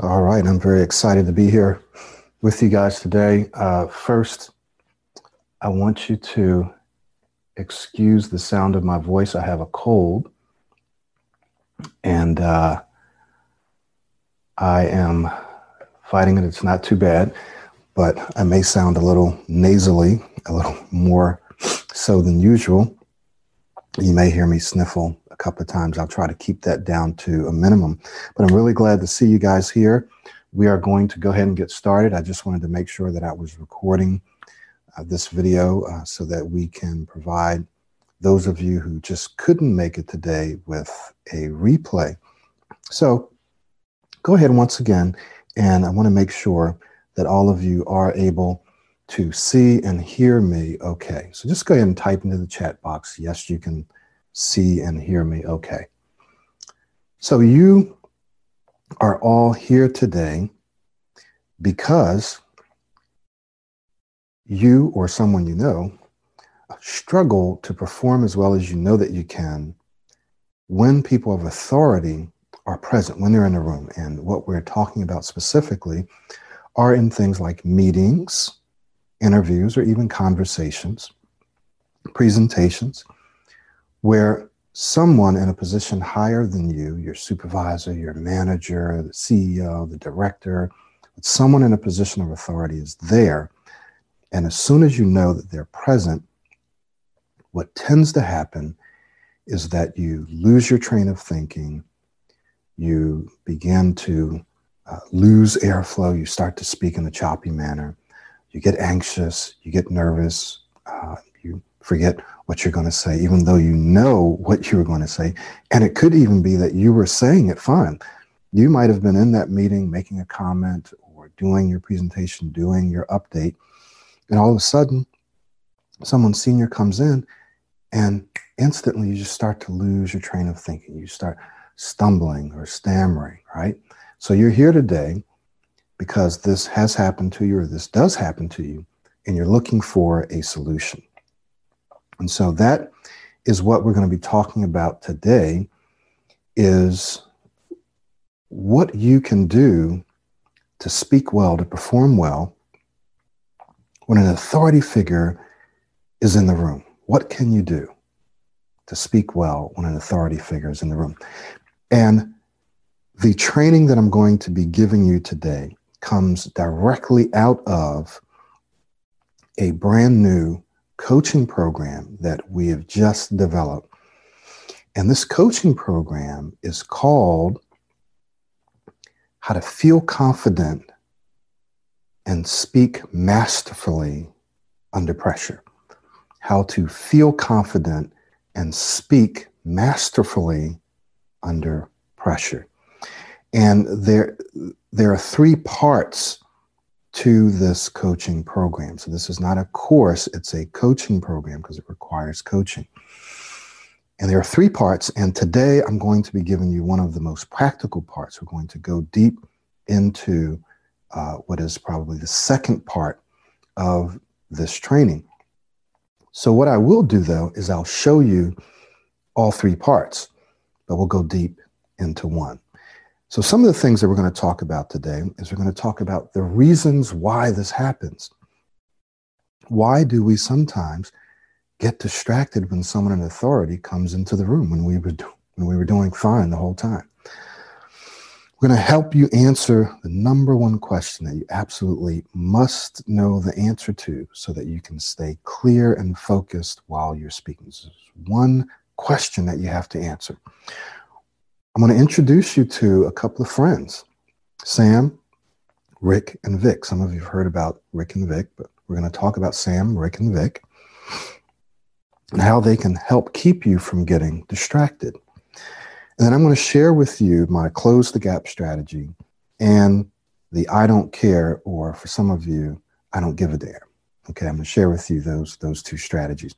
All right, I'm very excited to be here with you guys today. Uh, first, I want you to excuse the sound of my voice. I have a cold, and uh, I am fighting it. It's not too bad, but I may sound a little nasally, a little more so than usual. You may hear me sniffle a couple of times. I'll try to keep that down to a minimum. But I'm really glad to see you guys here. We are going to go ahead and get started. I just wanted to make sure that I was recording uh, this video uh, so that we can provide those of you who just couldn't make it today with a replay. So go ahead once again, and I want to make sure that all of you are able to see and hear me okay. So just go ahead and type into the chat box. Yes, you can see and hear me okay. So you are all here today because you or someone you know struggle to perform as well as you know that you can when people of authority are present, when they're in a room. And what we're talking about specifically are in things like meetings, interviews, or even conversations, presentations where someone in a position higher than you, your supervisor, your manager, the CEO, the director, someone in a position of authority is there. And as soon as you know that they're present, what tends to happen is that you lose your train of thinking, you begin to uh, lose airflow, you start to speak in a choppy manner, you get anxious, you get nervous, uh, you forget what you're going to say, even though you know what you were going to say. And it could even be that you were saying it fine. You might have been in that meeting making a comment or doing your presentation, doing your update. And all of a sudden, someone senior comes in and instantly you just start to lose your train of thinking. You start stumbling or stammering, right? So you're here today because this has happened to you or this does happen to you, and you're looking for a solution. And so that is what we're going to be talking about today is what you can do to speak well, to perform well when an authority figure is in the room. What can you do to speak well when an authority figure is in the room? And the training that I'm going to be giving you today comes directly out of a brand new coaching program that we have just developed. And this coaching program is called How to Feel Confident and Speak Masterfully Under Pressure. How to Feel Confident and Speak Masterfully Under Pressure. And there, there are three parts to this coaching program. So this is not a course, it's a coaching program because it requires coaching. And there are three parts. And today I'm going to be giving you one of the most practical parts. We're going to go deep into uh, what is probably the second part of this training. So, what I will do though is I'll show you all three parts, but we'll go deep into one. So, some of the things that we're going to talk about today is we're going to talk about the reasons why this happens. Why do we sometimes get distracted when someone in authority comes into the room when we were, do- when we were doing fine the whole time? We're going to help you answer the number one question that you absolutely must know the answer to so that you can stay clear and focused while you're speaking. This is one question that you have to answer. I'm going to introduce you to a couple of friends Sam, Rick, and Vic. Some of you have heard about Rick and Vic, but we're going to talk about Sam, Rick, and Vic and how they can help keep you from getting distracted. And then I'm going to share with you my close the gap strategy and the I don't care, or for some of you, I don't give a damn. Okay, I'm going to share with you those, those two strategies.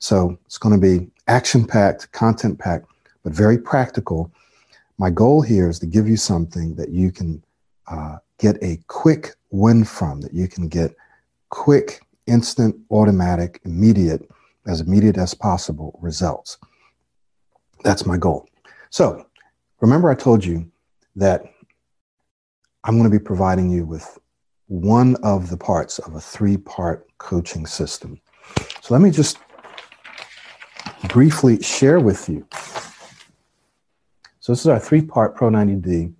So it's going to be action packed, content packed, but very practical my goal here is to give you something that you can uh, get a quick win from, that you can get quick, instant, automatic, immediate, as immediate as possible results. That's my goal. So remember, I told you that I'm going to be providing you with one of the parts of a three part coaching system. So let me just briefly share with you. So this is our three part Pro 90D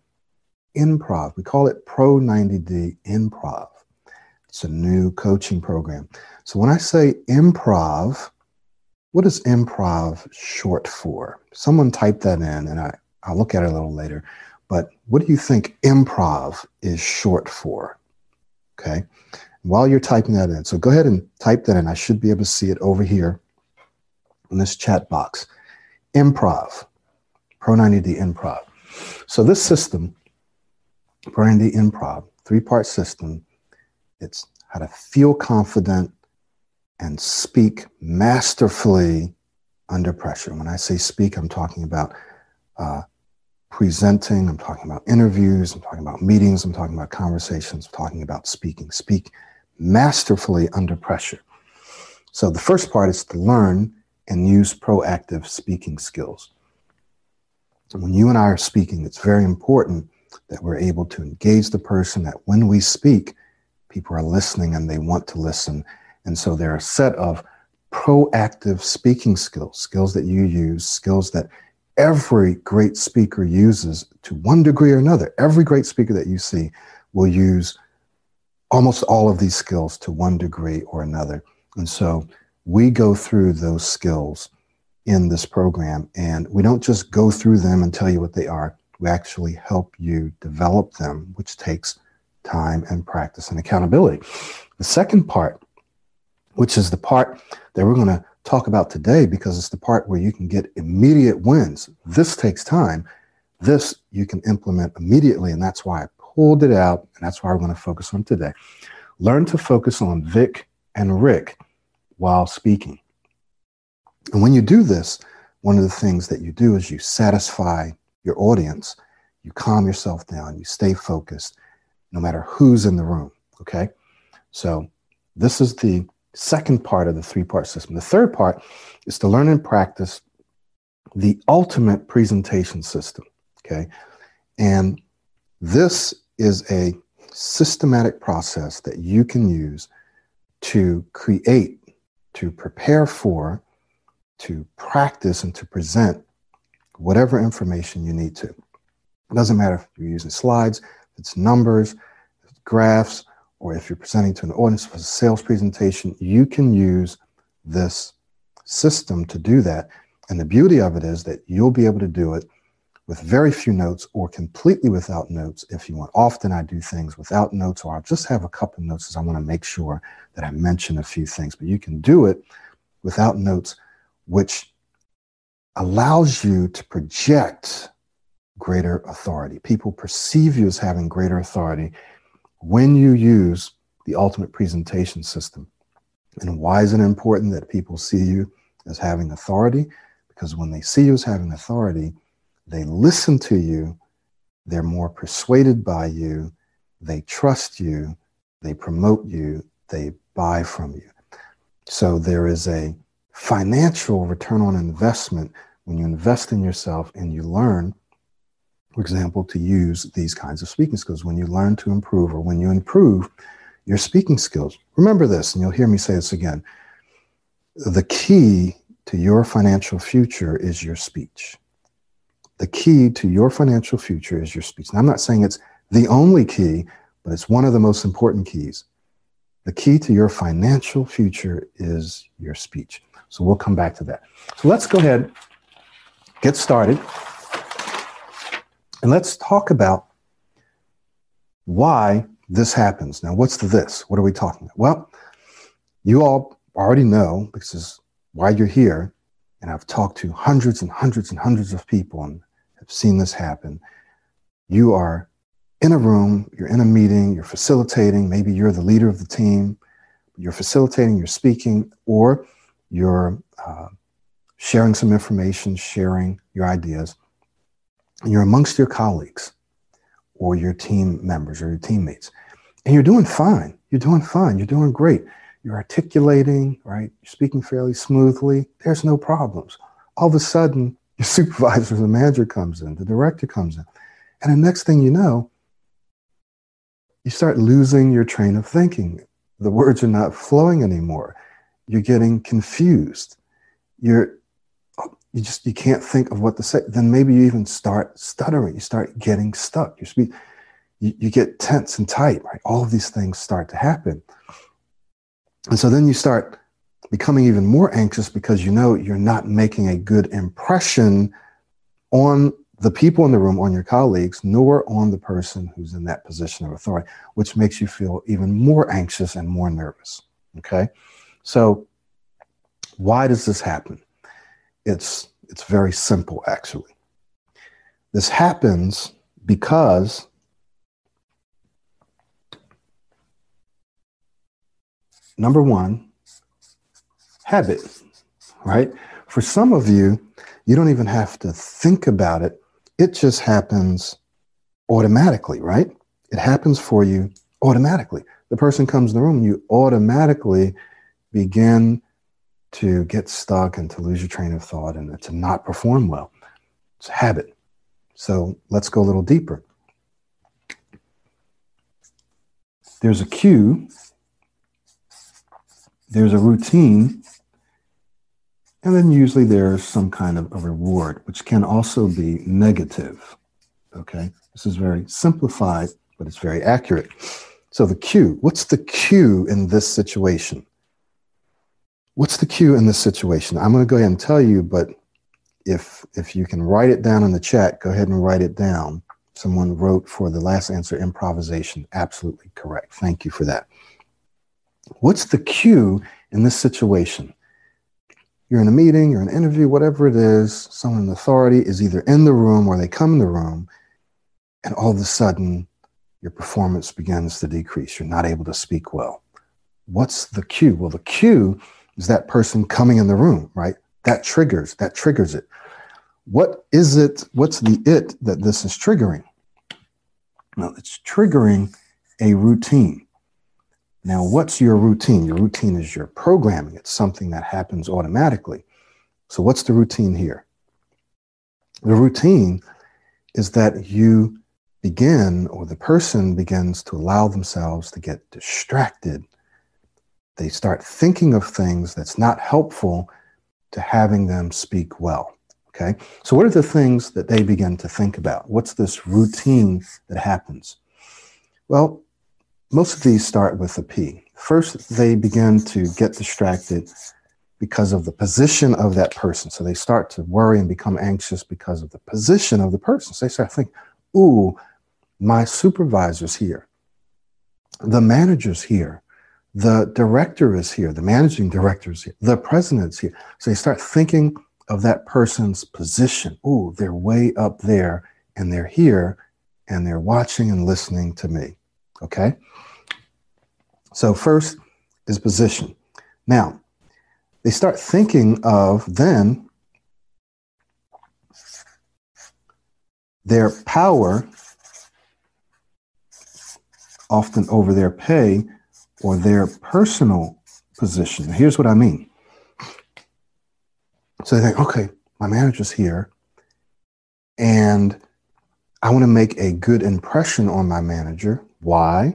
improv. We call it Pro 90D improv. It's a new coaching program. So when I say improv, what is improv short for? Someone type that in and I, I'll look at it a little later. But what do you think improv is short for? Okay. While you're typing that in, so go ahead and type that in. I should be able to see it over here in this chat box. Improv, Pro 90D Improv. So this system, Pro 90D Improv, three-part system, it's how to feel confident and speak masterfully under pressure. When I say speak, I'm talking about uh, presenting, I'm talking about interviews, I'm talking about meetings, I'm talking about conversations, I'm talking about speaking. Speak masterfully under pressure. So the first part is to learn and use proactive speaking skills. When you and I are speaking, it's very important that we're able to engage the person, that when we speak, people are listening and they want to listen. And so there are a set of proactive speaking skills, skills that you use, skills that every great speaker uses to one degree or another. Every great speaker that you see will use almost all of these skills to one degree or another. And so we go through those skills in this program and we don't just go through them and tell you what they are. We actually help you develop them, which takes time and practice and accountability. The second part, which is the part that we're going to talk about today because it's the part where you can get immediate wins. This takes time. This you can implement immediately. And that's why I pulled it out. And that's why we're going to focus on today. Learn to focus on Vic and Rick while speaking. And when you do this, one of the things that you do is you satisfy your audience, you calm yourself down, you stay focused, no matter who's in the room. Okay. So this is the second part of the three part system. The third part is to learn and practice the ultimate presentation system. Okay. And this is a systematic process that you can use to create to prepare for, to practice, and to present whatever information you need to. It doesn't matter if you're using slides, if it's numbers, if it's graphs, or if you're presenting to an audience for a sales presentation, you can use this system to do that. And the beauty of it is that you'll be able to do it with very few notes or completely without notes if you want. Often I do things without notes or I'll just have a couple notes because I want to make sure that I mention a few things. But you can do it without notes, which allows you to project greater authority. People perceive you as having greater authority when you use the ultimate presentation system. And why is it important that people see you as having authority? Because when they see you as having authority, they listen to you, they're more persuaded by you, they trust you, they promote you, they buy from you. So there is a financial return on investment when you invest in yourself and you learn, for example, to use these kinds of speaking skills. When you learn to improve or when you improve your speaking skills, remember this, and you'll hear me say this again. The key to your financial future is your speech the key to your financial future is your speech. And I'm not saying it's the only key, but it's one of the most important keys. The key to your financial future is your speech. So we'll come back to that. So let's go ahead, get started, and let's talk about why this happens. Now, what's the this? What are we talking about? Well, you all already know because is why you're here, and I've talked to hundreds and hundreds and hundreds of people, and have seen this happen. You are in a room, you're in a meeting, you're facilitating, maybe you're the leader of the team, you're facilitating, you're speaking, or you're uh, sharing some information, sharing your ideas, and you're amongst your colleagues or your team members or your teammates. And you're doing fine. You're doing fine. You're doing great. You're articulating, right? You're speaking fairly smoothly. There's no problems. All of a sudden, your supervisor, the manager comes in, the director comes in. And the next thing you know, you start losing your train of thinking. The words are not flowing anymore. You're getting confused. You're you just you can't think of what to say. Then maybe you even start stuttering. You start getting stuck. You speak. You, you get tense and tight. Right. All of these things start to happen, and so then you start becoming even more anxious because you know you're not making a good impression on the people in the room, on your colleagues, nor on the person who's in that position of authority, which makes you feel even more anxious and more nervous. Okay. So, why does this happen? It's, it's very simple, actually. This happens because number one, habit, right? For some of you, you don't even have to think about it. It just happens automatically, right? It happens for you automatically. The person comes in the room, you automatically begin to get stuck and to lose your train of thought and to not perform well. It's a habit. So let's go a little deeper. There's a cue, there's a routine, and then usually there's some kind of a reward, which can also be negative. Okay, this is very simplified, but it's very accurate. So the cue, what's the cue in this situation? What's the cue in this situation? I'm going to go ahead and tell you, but if if you can write it down in the chat, go ahead and write it down. Someone wrote for the last answer improvisation. Absolutely correct. Thank you for that. What's the cue in this situation? you're in a meeting, you're in an interview, whatever it is, someone in authority is either in the room or they come in the room, and all of a sudden your performance begins to decrease. You're not able to speak well. What's the cue? Well, the cue is that person coming in the room, right? That triggers, that triggers it. What is it? What's the it that this is triggering? Now, it's triggering a routine. Now, what's your routine? Your routine is your programming, it's something that happens automatically. So, what's the routine here? The routine is that you begin, or the person begins to allow themselves to get distracted. They start thinking of things that's not helpful to having them speak well. Okay. So, what are the things that they begin to think about? What's this routine that happens? Well, most of these start with a P. First, they begin to get distracted because of the position of that person. So they start to worry and become anxious because of the position of the person. So they start thinking, ooh, my supervisor's here. The manager's here. The director is here. The managing director is here. The president's here. So they start thinking of that person's position. Ooh, they're way up there and they're here and they're watching and listening to me. Okay. So, first is position. Now, they start thinking of then their power, often over their pay or their personal position. Here's what I mean. So they think, okay, my manager's here, and I want to make a good impression on my manager. Why?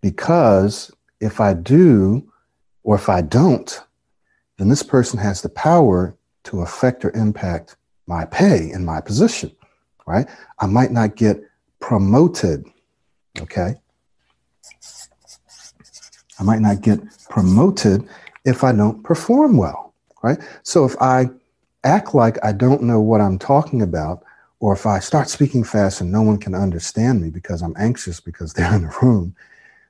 Because if I do or if I don't, then this person has the power to affect or impact my pay and my position, right? I might not get promoted, okay? I might not get promoted if I don't perform well, right? So if I act like I don't know what I'm talking about, or if I start speaking fast and no one can understand me because I'm anxious because they're in the room,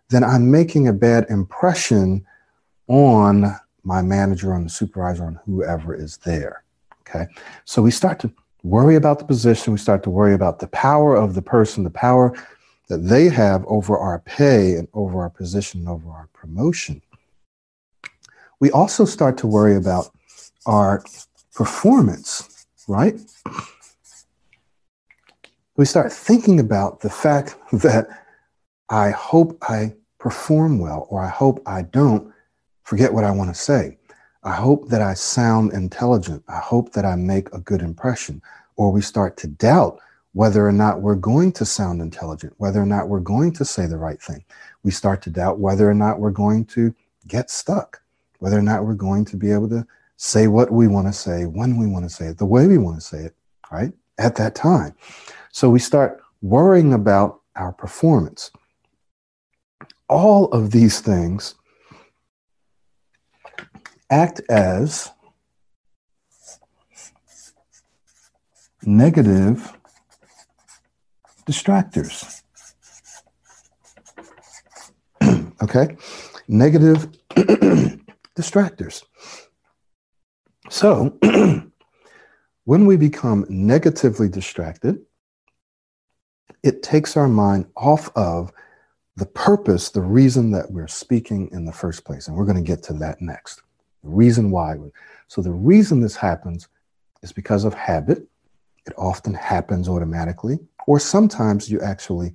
then I'm making a bad impression on my manager, on the supervisor, on whoever is there. Okay. So we start to worry about the position. We start to worry about the power of the person, the power that they have over our pay and over our position, and over our promotion. We also start to worry about our performance, right? We start thinking about the fact that I hope I perform well, or I hope I don't forget what I want to say. I hope that I sound intelligent. I hope that I make a good impression. Or we start to doubt whether or not we're going to sound intelligent, whether or not we're going to say the right thing. We start to doubt whether or not we're going to get stuck, whether or not we're going to be able to say what we want to say, when we want to say it, the way we want to say it, right? At that time. So we start worrying about our performance. All of these things act as negative distractors. okay? Negative distractors. So, when we become negatively distracted, it takes our mind off of the purpose, the reason that we're speaking in the first place. And we're going to get to that next. The reason why. So, the reason this happens is because of habit. It often happens automatically, or sometimes you actually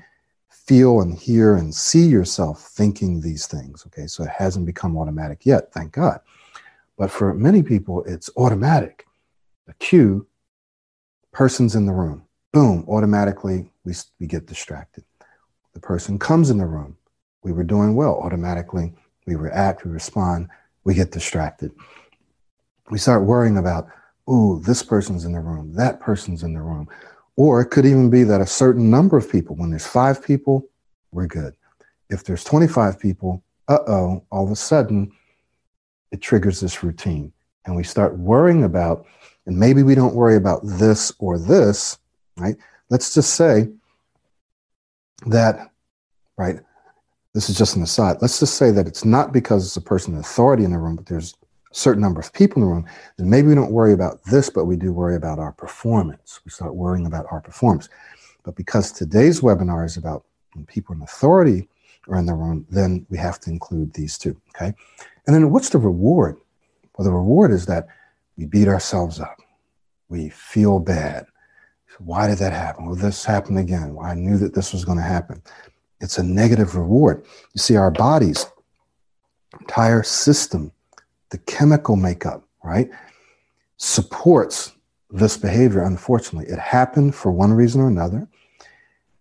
feel and hear and see yourself thinking these things. Okay, so it hasn't become automatic yet, thank God. But for many people, it's automatic. A cue, person's in the room, boom, automatically we, we get distracted. The person comes in the room, we were doing well, automatically we react, we respond, we get distracted. We start worrying about ooh, this person's in the room, that person's in the room. Or it could even be that a certain number of people, when there's five people, we're good. If there's 25 people, uh oh, all of a sudden it triggers this routine. And we start worrying about, and maybe we don't worry about this or this, right? Let's just say that, right? This is just an aside. Let's just say that it's not because it's a person in authority in the room, but there's certain number of people in the room, then maybe we don't worry about this, but we do worry about our performance. We start worrying about our performance. But because today's webinar is about when people in authority are in the room, then we have to include these two. Okay. And then what's the reward? Well, the reward is that we beat ourselves up. We feel bad. Why did that happen? Well, this happened again. Well, I knew that this was going to happen. It's a negative reward. You see, our bodies, entire system the chemical makeup, right, supports this behavior, unfortunately. It happened for one reason or another.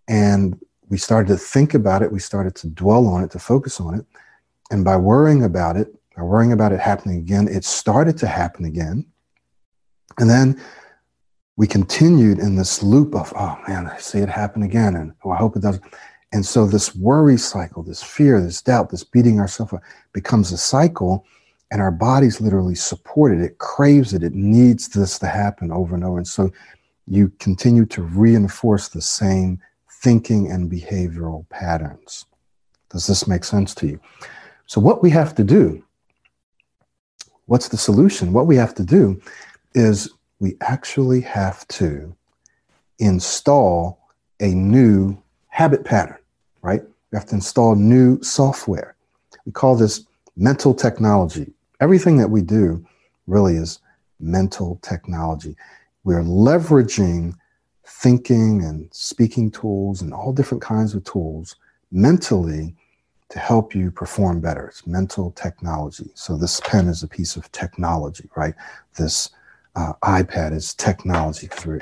And we started to think about it, we started to dwell on it, to focus on it. And by worrying about it, by worrying about it happening again, it started to happen again. And then we continued in this loop of, oh man, I see it happen again. And oh, I hope it doesn't. And so this worry cycle, this fear, this doubt, this beating ourselves up becomes a cycle and our bodies literally support it. It craves it. It needs this to happen over and over. And so you continue to reinforce the same thinking and behavioral patterns. Does this make sense to you? So, what we have to do, what's the solution? What we have to do is we actually have to install a new habit pattern, right? We have to install new software. We call this mental technology everything that we do really is mental technology. We're leveraging thinking and speaking tools and all different kinds of tools mentally to help you perform better. It's mental technology. So this pen is a piece of technology, right? This uh, iPad is technology because we're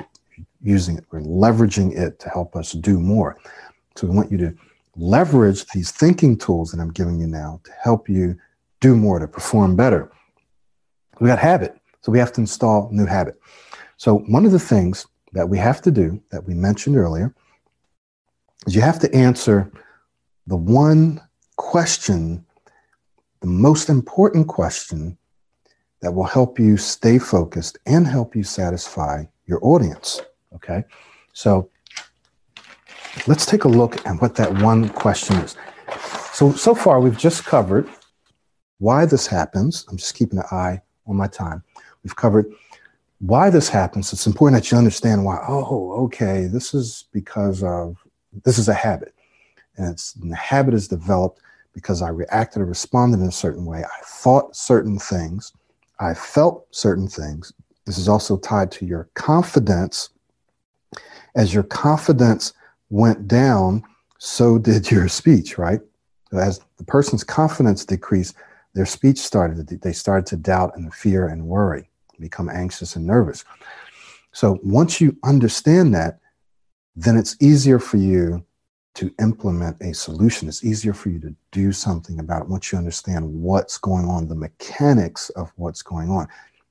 using it, we're leveraging it to help us do more. So we want you to leverage these thinking tools that I'm giving you now to help you do more, to perform better. We got habit. So we have to install new habit. So one of the things that we have to do that we mentioned earlier is you have to answer the one question, the most important question that will help you stay focused and help you satisfy your audience. Okay. So let's take a look at what that one question is. So, so far we've just covered why this happens. I'm just keeping an eye on my time. We've covered why this happens. It's important that you understand why. Oh, okay, this is because of this is a habit, and it's and the habit is developed because I reacted or responded in a certain way. I thought certain things. I felt certain things. This is also tied to your confidence. As your confidence went down, so did your speech, right? As the person's confidence decreased, their speech started they started to doubt and fear and worry become anxious and nervous so once you understand that then it's easier for you to implement a solution. It's easier for you to do something about it once you understand what's going on, the mechanics of what's going on.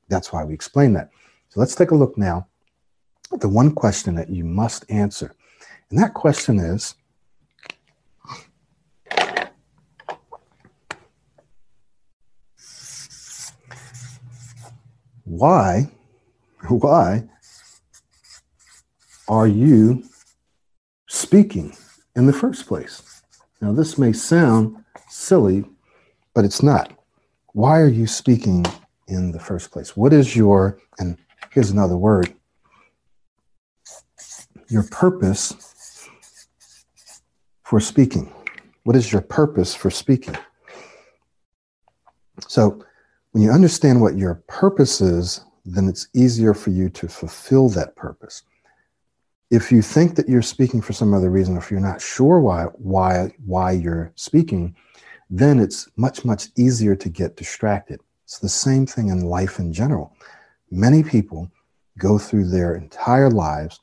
That's why we explain that. So let's take a look now at the one question that you must answer. And that question is why, why are you speaking in the first place? Now, this may sound silly, but it's not. Why are you speaking in the first place? What is your, and here's another word, your purpose for speaking? What is your purpose for speaking? So, when you understand what your purpose is, then it's easier for you to fulfill that purpose. If you think that you're speaking for some other reason, or if you're not sure why why why you're speaking, then it's much much easier to get distracted. It's the same thing in life in general. Many people go through their entire lives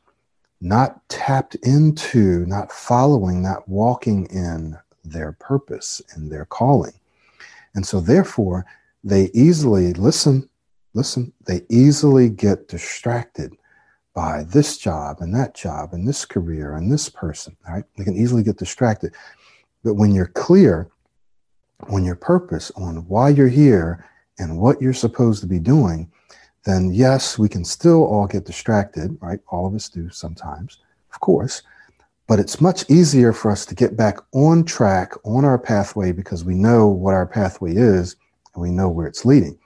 not tapped into, not following, not walking in their purpose and their calling. And so, therefore, they easily listen, listen, they easily get distracted by this job and that job and this career and this person, right? They can easily get distracted. But when you're clear on your purpose, on why you're here and what you're supposed to be doing, then yes, we can still all get distracted, right? All of us do sometimes, of course. But it's much easier for us to get back on track, on our pathway, because we know what our pathway is and we know where it's leading.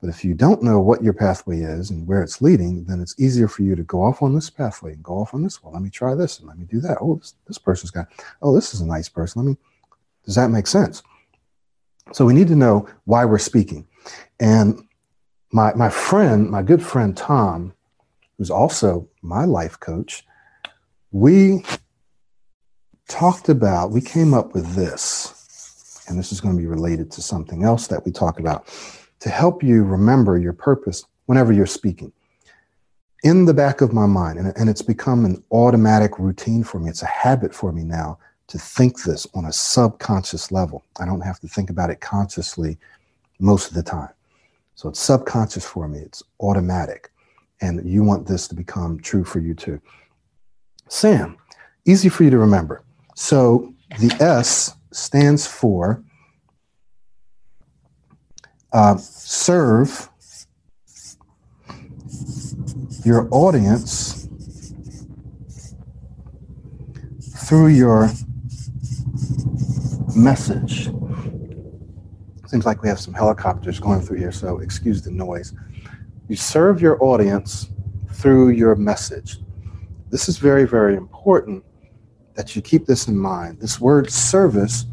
But if you don't know what your pathway is and where it's leading, then it's easier for you to go off on this pathway and go off on this one. Let me try this and let me do that. Oh, this, this person's got, oh, this is a nice person. Let me, does that make sense? So we need to know why we're speaking. And my, my friend, my good friend Tom, who's also my life coach, we talked about, we came up with this and this is going to be related to something else that we talk about, to help you remember your purpose whenever you're speaking. In the back of my mind, and, and it's become an automatic routine for me, it's a habit for me now to think this on a subconscious level. I don't have to think about it consciously most of the time. So it's subconscious for me, it's automatic. And you want this to become true for you too. Sam, easy for you to remember. So the S stands for uh, serve your audience through your message. Seems like we have some helicopters going through here, so excuse the noise. You serve your audience through your message. This is very, very important that you keep this in mind. This word service,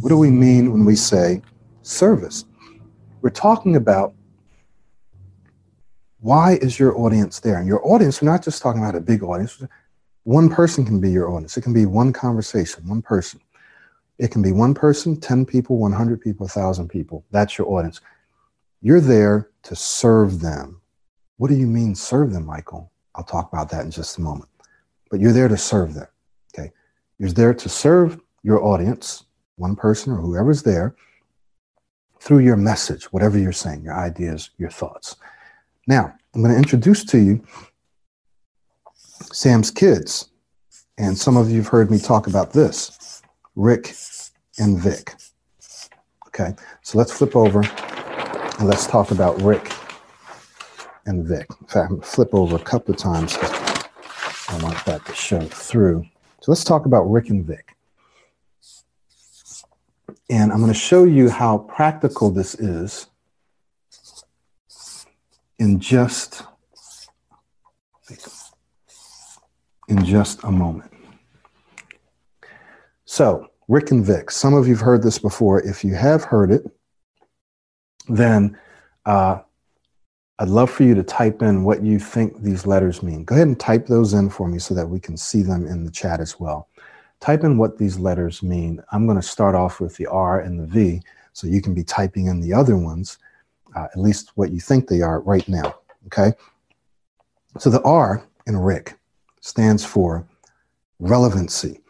what do we mean when we say service? We're talking about why is your audience there? And your audience, we're not just talking about a big audience. One person can be your audience. It can be one conversation, one person. It can be one person, 10 people, 100 people, 1,000 people. That's your audience. You're there to serve them. What do you mean serve them, Michael? I'll talk about that in just a moment. But you're there to serve them. You're there to serve your audience, one person or whoever's there, through your message, whatever you're saying, your ideas, your thoughts. Now, I'm going to introduce to you Sam's kids. And some of you have heard me talk about this Rick and Vic. Okay, so let's flip over and let's talk about Rick and Vic. In fact, I'm flip over a couple of times. I want that to show through. So let's talk about Rick and Vic. And I'm going to show you how practical this is in just in just a moment. So, Rick and Vic, some of you've heard this before. If you have heard it, then uh, I'd love for you to type in what you think these letters mean. Go ahead and type those in for me so that we can see them in the chat as well. Type in what these letters mean. I'm going to start off with the R and the V so you can be typing in the other ones, uh, at least what you think they are right now. Okay. So the R in Rick stands for relevancy.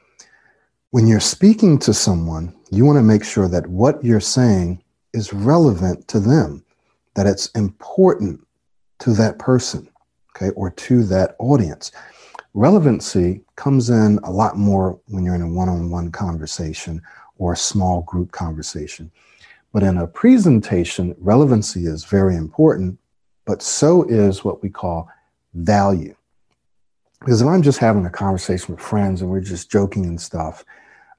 When you're speaking to someone, you want to make sure that what you're saying is relevant to them, that it's important to that person, okay, or to that audience. Relevancy comes in a lot more when you're in a one on one conversation or a small group conversation. But in a presentation, relevancy is very important, but so is what we call value. Because if I'm just having a conversation with friends and we're just joking and stuff,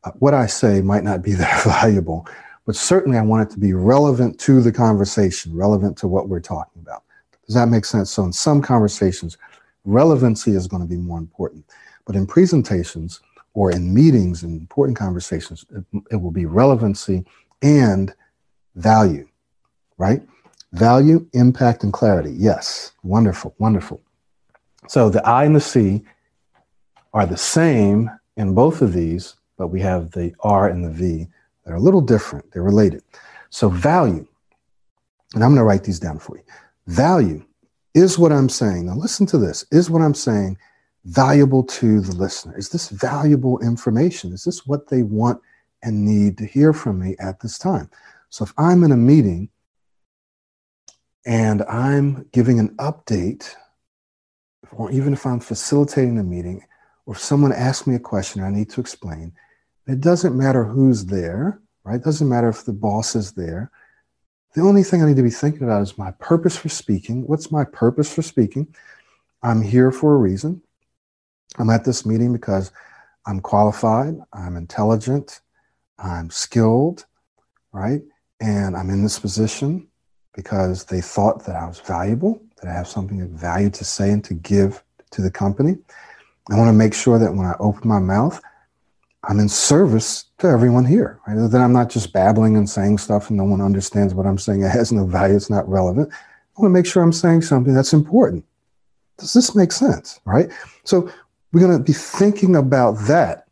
uh, what I say might not be that valuable, but certainly I want it to be relevant to the conversation, relevant to what we're talking about. Does that make sense? So in some conversations, relevancy is going to be more important. But in presentations or in meetings and important conversations, it, it will be relevancy and value, right? Value, impact, and clarity. Yes, wonderful, wonderful. So the I and the C are the same in both of these, but we have the R and the V that are a little different. They're related. So value, and I'm going to write these down for you. Value is what I'm saying. Now listen to this. Is what I'm saying valuable to the listener? Is this valuable information? Is this what they want and need to hear from me at this time? So if I'm in a meeting and I'm giving an update, or even if I'm facilitating a meeting, or if someone asks me a question I need to explain, it doesn't matter who's there, right? It doesn't matter if the boss is there. The only thing I need to be thinking about is my purpose for speaking. What's my purpose for speaking? I'm here for a reason. I'm at this meeting because I'm qualified, I'm intelligent, I'm skilled, right? And I'm in this position because they thought that I was valuable, that I have something of value to say and to give to the company. I want to make sure that when I open my mouth, I'm in service to everyone here. Right? That I'm not just babbling and saying stuff and no one understands what I'm saying. It has no value. It's not relevant. I want to make sure I'm saying something that's important. Does this make sense? Right? So we're going to be thinking about that.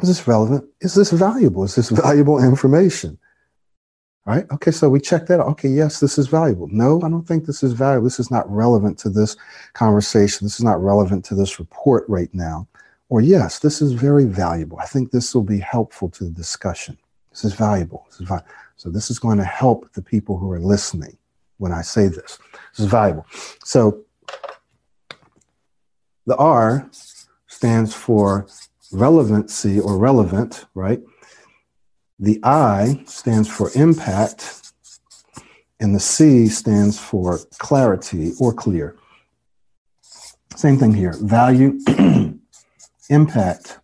Is this relevant? Is this valuable? Is this valuable information? right? Okay, so we check that out. Okay, yes, this is valuable. No, I don't think this is valuable. This is not relevant to this conversation. This is not relevant to this report right now. Or yes, this is very valuable. I think this will be helpful to the discussion. This is valuable. This is. So this is going to help the people who are listening when I say this. This is valuable. So the R stands for relevancy or relevant, right? The I stands for impact, and the C stands for clarity or clear. Same thing here value, impact,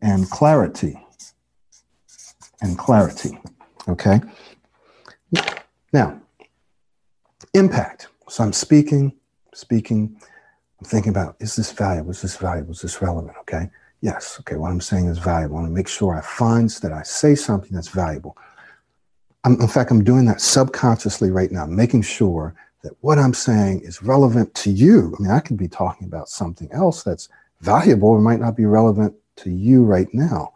and clarity. And clarity. Okay? Now, impact. So I'm speaking, speaking, I'm thinking about is this valuable? Is this valuable? Is this relevant? Okay? Yes. Okay. What I'm saying is valuable. I want to make sure I find that I say something that's valuable. I'm, in fact, I'm doing that subconsciously right now, making sure that what I'm saying is relevant to you. I mean, I could be talking about something else that's valuable or might not be relevant to you right now.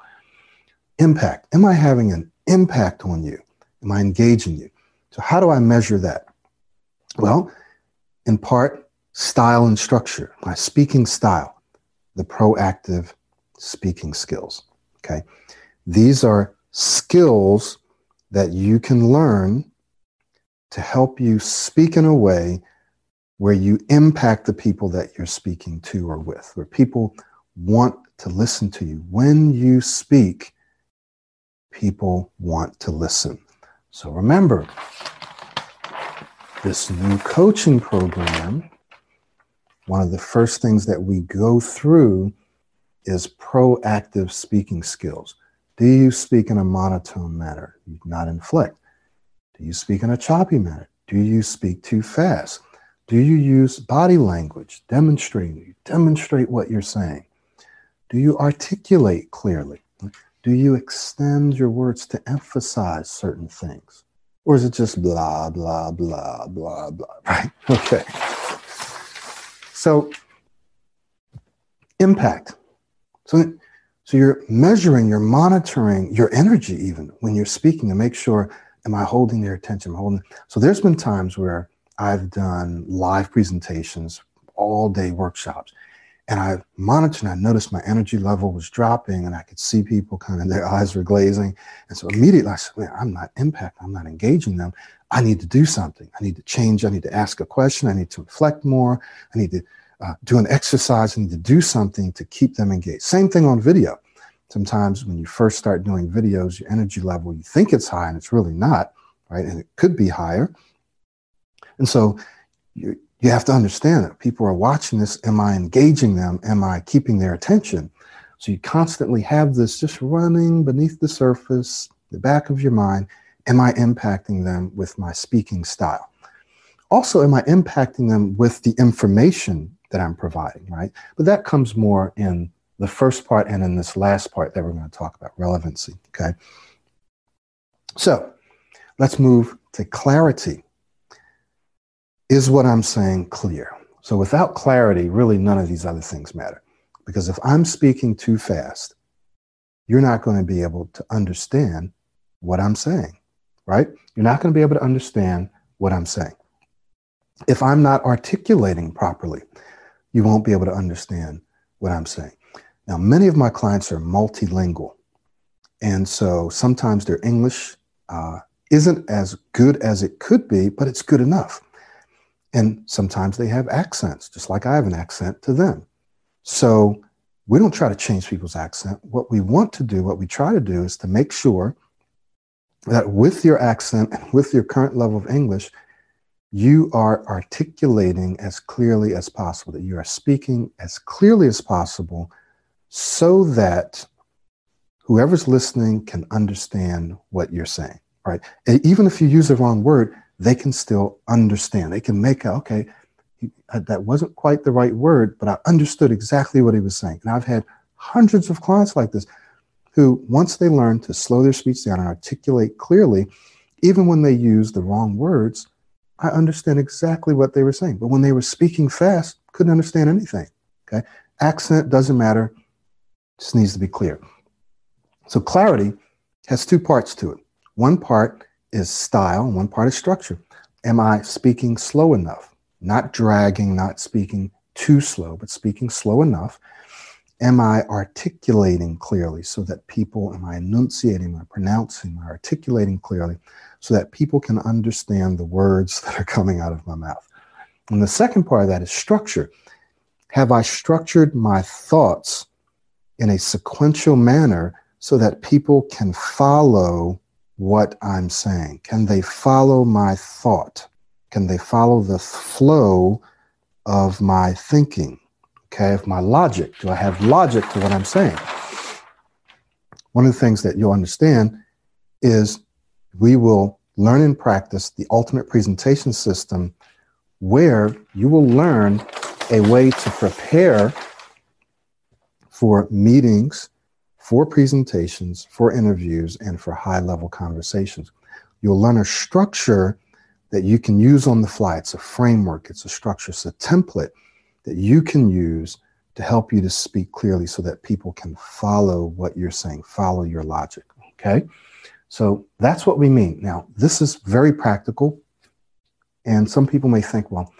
Impact. Am I having an impact on you? Am I engaging you? So, how do I measure that? Well, in part, style and structure, my speaking style, the proactive speaking skills. Okay. These are skills that you can learn to help you speak in a way where you impact the people that you're speaking to or with, where people want to listen to you. When you speak, people want to listen. So remember, this new coaching program, one of the first things that we go through is proactive speaking skills. Do you speak in a monotone manner? Not inflect. Do you speak in a choppy manner? Do you speak too fast? Do you use body language, demonstrating? Demonstrate what you're saying. Do you articulate clearly? Do you extend your words to emphasize certain things? Or is it just blah, blah, blah, blah, blah, right? Okay. So, impact. So, so you're measuring, you're monitoring your energy even when you're speaking to make sure, am I holding their attention? Am holding? So there's been times where I've done live presentations, all day workshops, And I monitored and I noticed my energy level was dropping and I could see people kind of their eyes were glazing. And so immediately I said, I'm not impacting, I'm not engaging them. I need to do something. I need to change. I need to ask a question. I need to reflect more. I need to uh, do an exercise. I need to do something to keep them engaged. Same thing on video. Sometimes when you first start doing videos, your energy level, you think it's high and it's really not, right? And it could be higher. And so you, you have to understand that people are watching this. Am I engaging them? Am I keeping their attention? So you constantly have this just running beneath the surface, the back of your mind. Am I impacting them with my speaking style? Also, am I impacting them with the information that I'm providing, right? But that comes more in the first part and in this last part that we're going to talk about relevancy, okay? So let's move to clarity. Is what I'm saying clear? So without clarity, really none of these other things matter. Because if I'm speaking too fast, you're not going to be able to understand what I'm saying, right? You're not going to be able to understand what I'm saying. If I'm not articulating properly, you won't be able to understand what I'm saying. Now, many of my clients are multilingual. And so sometimes their English uh, isn't as good as it could be, but it's good enough. And sometimes they have accents, just like I have an accent to them. So we don't try to change people's accent. What we want to do, what we try to do, is to make sure that with your accent and with your current level of English, you are articulating as clearly as possible, that you are speaking as clearly as possible so that whoever's listening can understand what you're saying, right? And even if you use the wrong word, they can still understand. They can make out, okay, uh, that wasn't quite the right word, but I understood exactly what he was saying. And I've had hundreds of clients like this who, once they learn to slow their speech down and articulate clearly, even when they use the wrong words, I understand exactly what they were saying. But when they were speaking fast, couldn't understand anything. Okay. Accent doesn't matter, just needs to be clear. So clarity has two parts to it. One part is style, and one part is structure. Am I speaking slow enough? Not dragging, not speaking too slow, but speaking slow enough. Am I articulating clearly so that people, am I enunciating, am I pronouncing, am I articulating clearly so that people can understand the words that are coming out of my mouth? And the second part of that is structure. Have I structured my thoughts in a sequential manner so that people can follow what I'm saying? Can they follow my thought? Can they follow the flow of my thinking? Okay, of my logic. Do I have logic to what I'm saying? One of the things that you'll understand is we will learn and practice the ultimate presentation system where you will learn a way to prepare for meetings for presentations, for interviews, and for high level conversations. You'll learn a structure that you can use on the fly. It's a framework, it's a structure, it's a template that you can use to help you to speak clearly so that people can follow what you're saying, follow your logic. Okay. So that's what we mean. Now, this is very practical. And some people may think, well,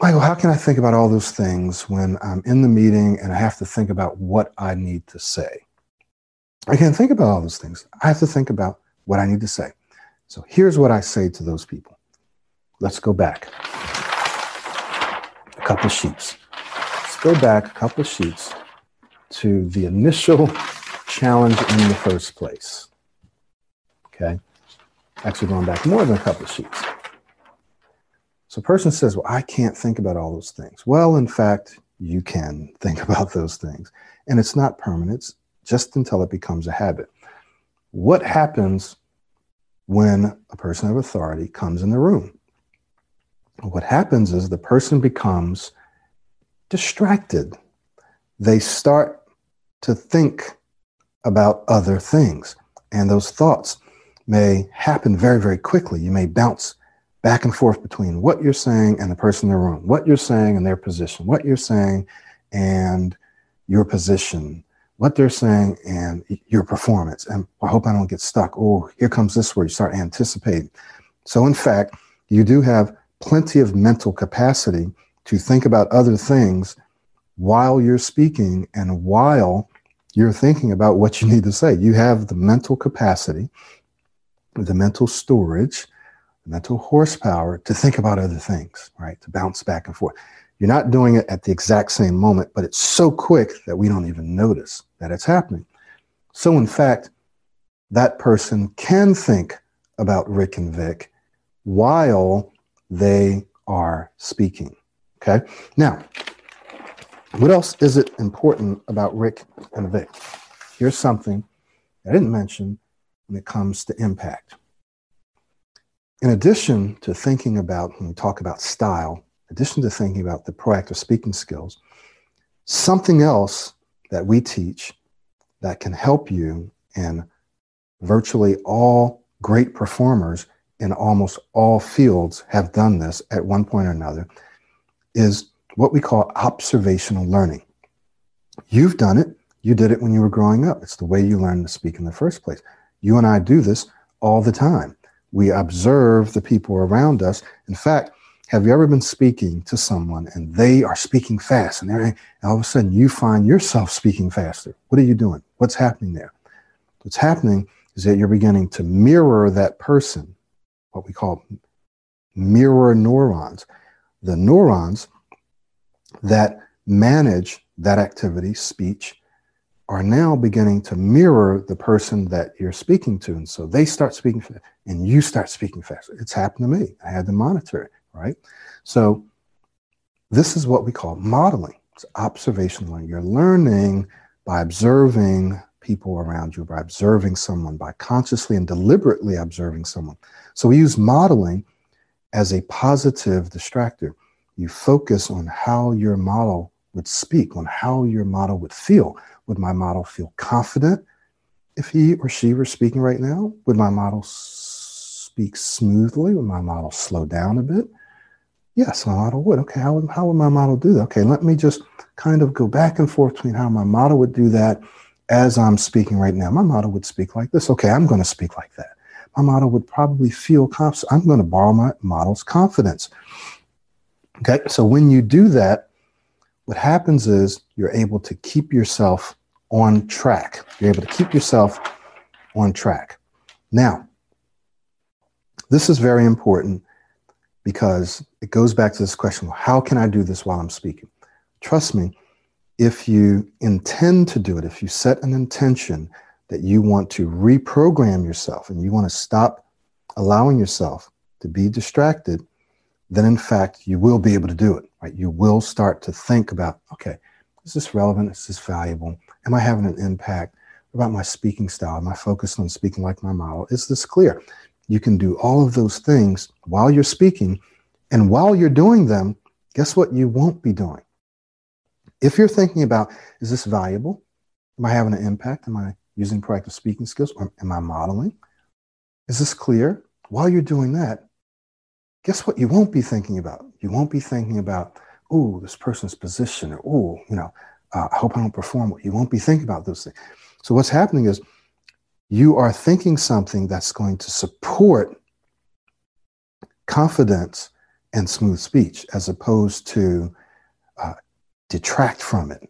Michael, how can I think about all those things when I'm in the meeting and I have to think about what I need to say? I can't think about all those things. I have to think about what I need to say. So here's what I say to those people. Let's go back a couple sheets. Let's go back a couple sheets to the initial challenge in the first place. Okay. Actually, going back more than a couple sheets. So a person says, Well, I can't think about all those things. Well, in fact, you can think about those things. And it's not permanent, it's just until it becomes a habit. What happens when a person of authority comes in the room? What happens is the person becomes distracted. They start to think about other things. And those thoughts may happen very, very quickly. You may bounce back and forth between what you're saying and the person in the room, what you're saying and their position, what you're saying and your position, what they're saying and your performance. And I hope I don't get stuck. Oh, here comes this where you start anticipating. So, in fact, you do have plenty of mental capacity to think about other things while you're speaking and while you're thinking about what you need to say. You have the mental capacity, the mental storage, mental horsepower to think about other things, right? To bounce back and forth. You're not doing it at the exact same moment, but it's so quick that we don't even notice that it's happening. So, in fact, that person can think about Rick and Vic while they are speaking. Okay. Now, what else is it important about Rick and Vic? Here's something I didn't mention when it comes to impact. In addition to thinking about, when we talk about style, in addition to thinking about the proactive speaking skills, something else that we teach that can help you and virtually all great performers in almost all fields have done this at one point or another is what we call observational learning. You've done it. You did it when you were growing up. It's the way you learned to speak in the first place. You and I do this all the time. We observe the people around us. In fact, have you ever been speaking to someone and they are speaking fast and, and all of a sudden you find yourself speaking faster? What are you doing? What's happening there? What's happening is that you're beginning to mirror that person, what we call mirror neurons. The neurons that manage that activity, speech, are now beginning to mirror the person that you're speaking to. And so they start speaking fast, and you start speaking faster. It's happened to me. I had to monitor it, right? So this is what we call modeling. It's observational learning. You're learning by observing people around you, by observing someone, by consciously and deliberately observing someone. So we use modeling as a positive distractor. You focus on how your model would speak, on how your model would feel. Would my model feel confident if he or she were speaking right now? Would my model speak smoothly? Would my model slow down a bit? Yes, my model would. Okay, how, how would my model do that? Okay, let me just kind of go back and forth between how my model would do that as I'm speaking right now, my model would speak like this. Okay, I'm going to speak like that. My model would probably feel confident. I'm going to borrow my model's confidence. Okay, so when you do that, what happens is you're able to keep yourself on track. You're able to keep yourself on track. Now, this is very important because it goes back to this question how can I do this while I'm speaking? Trust me, if you intend to do it, if you set an intention that you want to reprogram yourself and you want to stop allowing yourself to be distracted, then in fact you will be able to do it, right? You will start to think about, okay, is this relevant? Is this valuable? Am I having an impact? What about my speaking style? Am I focused on speaking like my model? Is this clear? You can do all of those things while you're speaking. And while you're doing them, guess what you won't be doing? If you're thinking about, is this valuable? Am I having an impact? Am I using proactive speaking skills? Am I modeling? Is this clear? While you're doing that, guess what you won't be thinking about? You won't be thinking about, oh, this person's position, or oh, you know, uh, I hope I don't perform. You won't be thinking about those things. So what's happening is you are thinking something that's going to support confidence and smooth speech as opposed to uh, detract from it,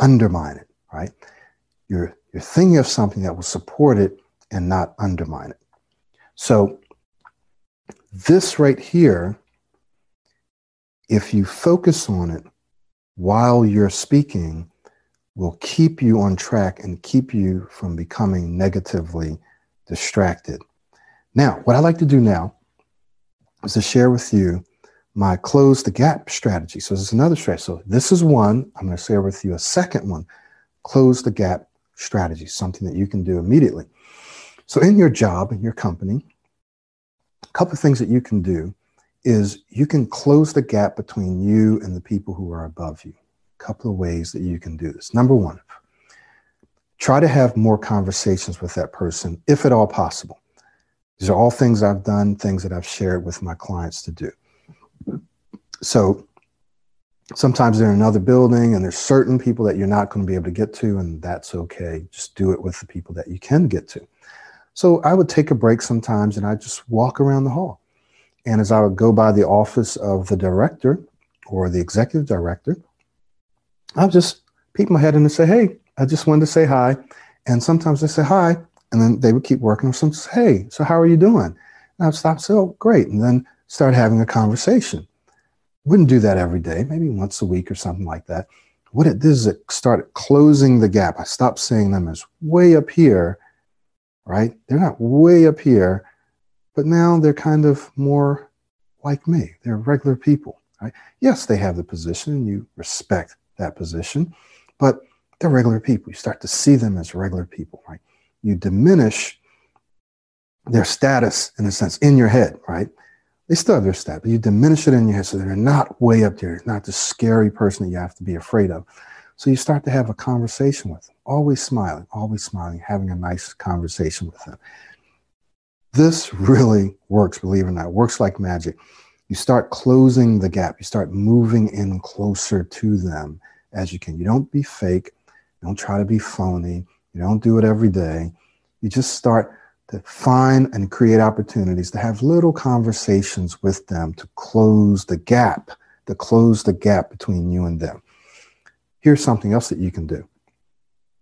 undermine it, right? You're, you're thinking of something that will support it and not undermine it. So, this right here, if you focus on it while you're speaking, will keep you on track and keep you from becoming negatively distracted. Now, what I like to do now is to share with you my close the gap strategy. So this is another strategy. So this is one. I'm going to share with you a second one, close the gap strategy, something that you can do immediately. So in your job, in your company, couple of things that you can do is you can close the gap between you and the people who are above you. A couple of ways that you can do this. Number one, try to have more conversations with that person, if at all possible. These are all things I've done, things that I've shared with my clients to do so sometimes they're in another building and there's certain people that you're not going to be able to get to and that's okay just do it with the people that you can get to so i would take a break sometimes and i just walk around the hall and as i would go by the office of the director or the executive director I'll just peek my head in and say, hey, I just wanted to say hi. And sometimes they say hi, and then they would keep working. Or sometimes, say, hey, so how are you doing? And I'd stop say, oh, great. And then start having a conversation. Wouldn't do that every day, maybe once a week or something like that. What it did is it started closing the gap. I stopped seeing them as way up here, right? They're not way up here, but now they're kind of more like me. They're regular people, right? Yes, they have the position and you respect that position, but they're regular people. You start to see them as regular people, right? You diminish their status in a sense in your head, right? They still have their status, but you diminish it in your head so they're not way up there. Not the scary person that you have to be afraid of. So you start to have a conversation with them, always smiling, always smiling, having a nice conversation with them. This really works, believe it or not. It works like magic. You start closing the gap. You start moving in closer to them as you can. You don't be fake. You don't try to be phony. You don't do it every day. You just start to find and create opportunities to have little conversations with them to close the gap, to close the gap between you and them. Here's something else that you can do.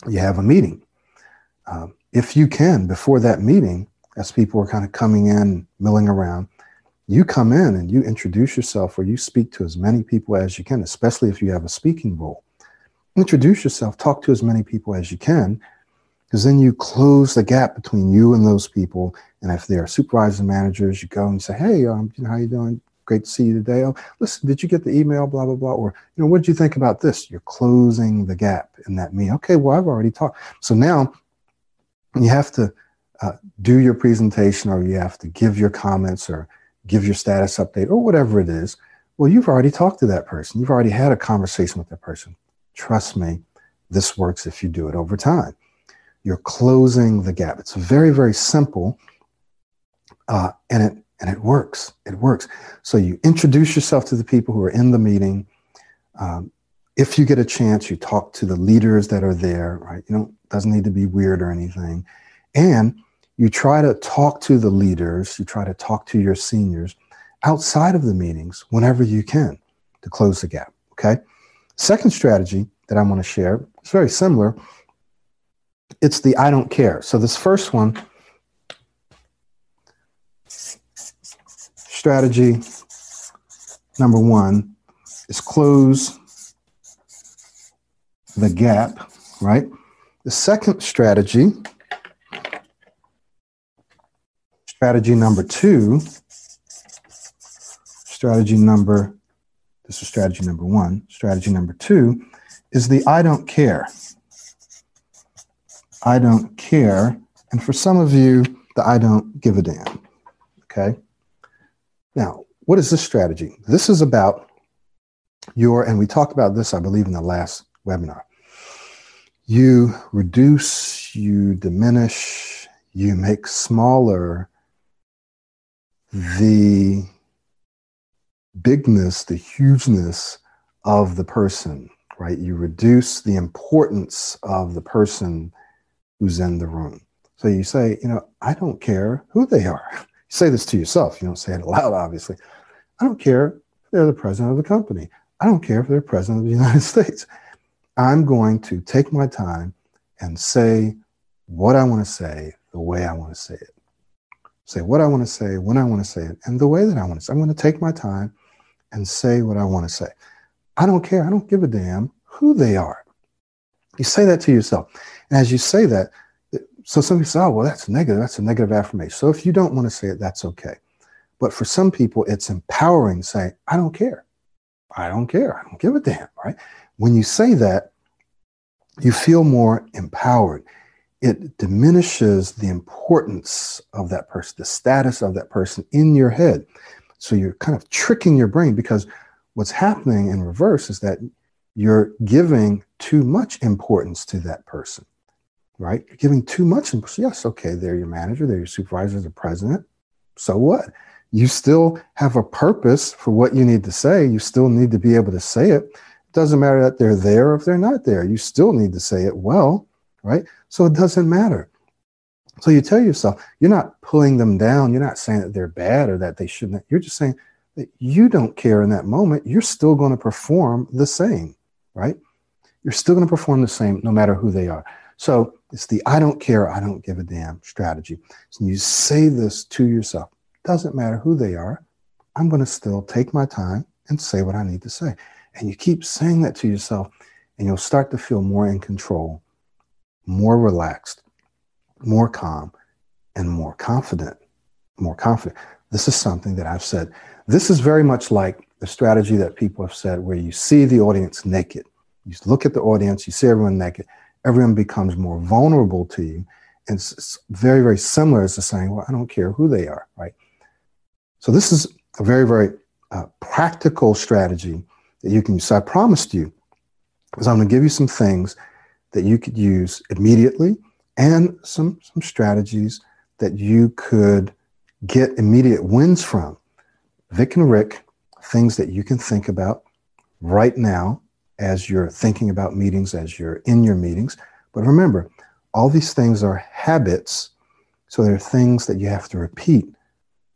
You have a meeting. Um, if you can, before that meeting, as people are kind of coming in, milling around, you come in and you introduce yourself or you speak to as many people as you can, especially if you have a speaking role. Introduce yourself, talk to as many people as you can, because then you close the gap between you and those people. And if they are supervisors and managers, you go and say, "Hey, um, you know, how you doing? Great to see you today. Oh, listen, did you get the email? Blah blah blah. Or you know, what did you think about this? You're closing the gap in that meeting. Okay, well, I've already talked. So now you have to uh, do your presentation, or you have to give your comments, or give your status update or whatever it is, well, you've already talked to that person. You've already had a conversation with that person. Trust me, this works if you do it over time. You're closing the gap. It's very, very simple, uh, and it and it works. It works. So you introduce yourself to the people who are in the meeting. Um, if you get a chance, you talk to the leaders that are there. Right? You know, doesn't need to be weird or anything, and you try to talk to the leaders, you try to talk to your seniors outside of the meetings whenever you can to close the gap. Okay. Second strategy that I want to share is very similar. It's the I don't care. So, this first one, strategy number one, is close the gap, right? The second strategy Strategy number two, strategy number, this is strategy number one. Strategy number two is the I don't care. I don't care. And for some of you, the I don't give a damn. Okay. Now, what is this strategy? This is about your, and we talked about this, I believe, in the last webinar. You reduce, you diminish, you make smaller the bigness, the hugeness of the person, right? You reduce the importance of the person who's in the room. So you say, you know, I don't care who they are. Say this to yourself. You don't say it aloud, obviously. I don't care if they're the president of the company. I don't care if they're president of the United States. I'm going to take my time and say what I want to say the way I want to say it say what I want to say, when I want to say it, and the way that I want to say. it. I'm going to take my time and say what I want to say. I don't care. I don't give a damn who they are. You say that to yourself. And as you say that, so some people say, oh, well, that's negative. That's a negative affirmation. So if you don't want to say it, that's okay. But for some people, it's empowering to say, I don't care. I don't care. I don't give a damn, right? When you say that, you feel more empowered it diminishes the importance of that person, the status of that person in your head. So you're kind of tricking your brain because what's happening in reverse is that you're giving too much importance to that person, right? You're giving too much importance. Yes, okay, they're your manager, they're your supervisor, the president. So what? You still have a purpose for what you need to say. You still need to be able to say it. It doesn't matter that they're there or if they're not there. You still need to say it well right? So it doesn't matter. So you tell yourself, you're not pulling them down. You're not saying that they're bad or that they shouldn't. You're just saying that you don't care in that moment. You're still going to perform the same, right? you're still going to perform the same no matter who they are. So it's the I don't care, I don't give a damn strategy. So you say this to yourself. Doesn't matter who they are. I'm going to still take my time and say what I need to say. And you keep saying that to yourself, and you'll start to feel more in control, more relaxed, more calm, and more confident. More confident. This is something that I've said. This is very much like the strategy that people have said where you see the audience naked. You look at the audience, you see everyone naked, everyone becomes more vulnerable to you. And it's very, very similar to saying, well, I don't care who they are, right? So this is a very, very uh, practical strategy that you can use. So I promised you, because I'm going to give you some things that you could use immediately and some, some strategies that you could get immediate wins from. Vic and Rick, things that you can think about right now as you're thinking about meetings, as you're in your meetings. But remember, all these things are habits. So they're things that you have to repeat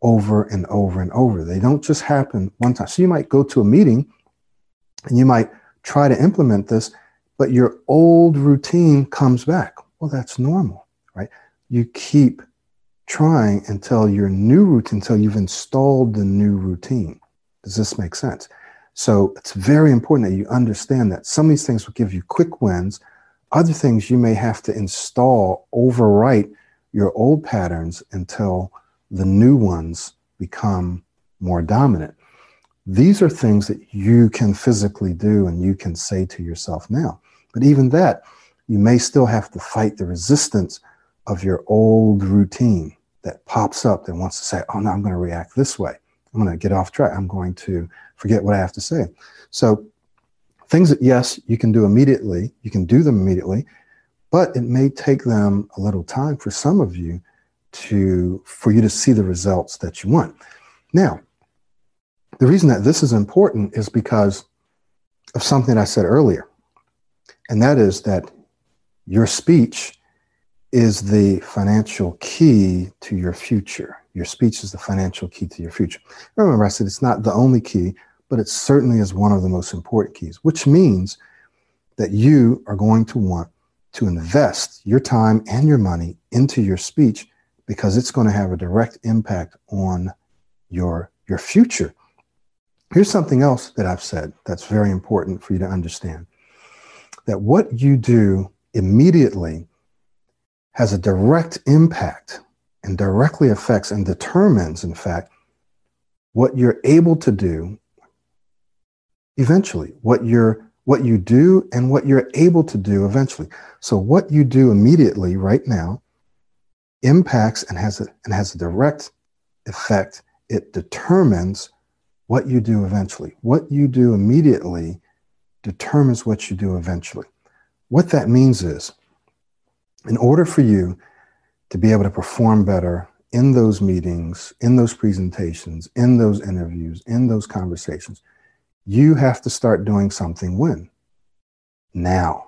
over and over and over. They don't just happen one time. So you might go to a meeting and you might try to implement this, but your old routine comes back. Well, that's normal, right? You keep trying until your new routine, until you've installed the new routine. Does this make sense? So it's very important that you understand that some of these things will give you quick wins. Other things you may have to install, overwrite your old patterns until the new ones become more dominant. These are things that you can physically do and you can say to yourself now. But even that, you may still have to fight the resistance of your old routine that pops up that wants to say, oh, no, I'm going to react this way. I'm going to get off track. I'm going to forget what I have to say. So, things that, yes, you can do immediately, you can do them immediately, but it may take them a little time for some of you to for you to see the results that you want. Now, the reason that this is important is because of something I said earlier, and that is that your speech is the financial key to your future. Your speech is the financial key to your future. Remember, I said it's not the only key, but it certainly is one of the most important keys, which means that you are going to want to invest your time and your money into your speech because it's going to have a direct impact on your, your future. Here's something else that I've said that's very important for you to understand that what you do immediately has a direct impact and directly affects and determines, in fact, what you're able to do eventually, what you're what you do and what you're able to do eventually. So what you do immediately right now impacts and has a, and has a direct effect. It determines what you do eventually. What you do immediately determines what you do eventually. What that means is, in order for you to be able to perform better in those meetings, in those presentations, in those interviews, in those conversations, you have to start doing something when? Now.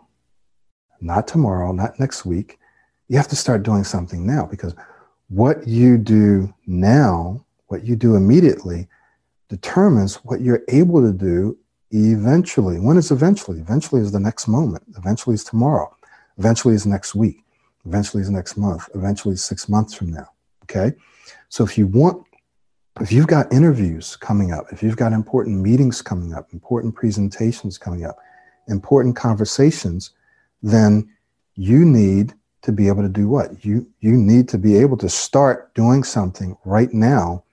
Not tomorrow, not next week, you have to start doing something now because what you do now, what you do immediately, determines what you're able to do eventually. When is eventually? Eventually is the next moment. Eventually is tomorrow. Eventually is next week. Eventually is next month. Eventually six months from now. Okay. So if you want, if you've got interviews coming up, if you've got important meetings coming up, important presentations coming up, important conversations, then you need to be able to do what? You, you need to be able to start doing something right now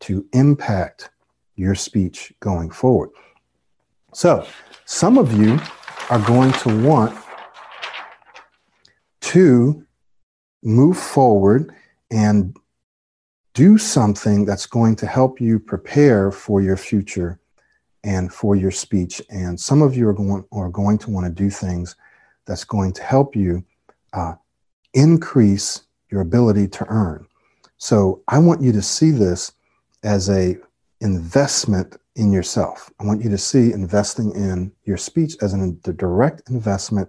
to impact your speech going forward. So, some of you are going to want to move forward and do something that's going to help you prepare for your future and for your speech. And some of you are going, are going to want to do things that's going to help you uh, increase your ability to earn. So I want you to see this as a investment in yourself. I want you to see investing in your speech as an, a direct investment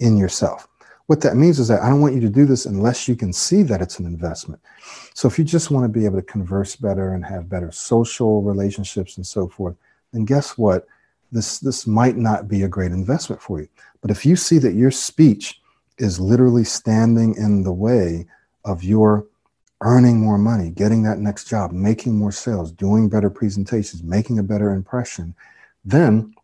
in yourself. What that means is that I don't want you to do this unless you can see that it's an investment. So if you just want to be able to converse better and have better social relationships and so forth, then guess what? this, this might not be a great investment for you. But if you see that your speech is literally standing in the way of your earning more money, getting that next job, making more sales, doing better presentations, making a better impression, then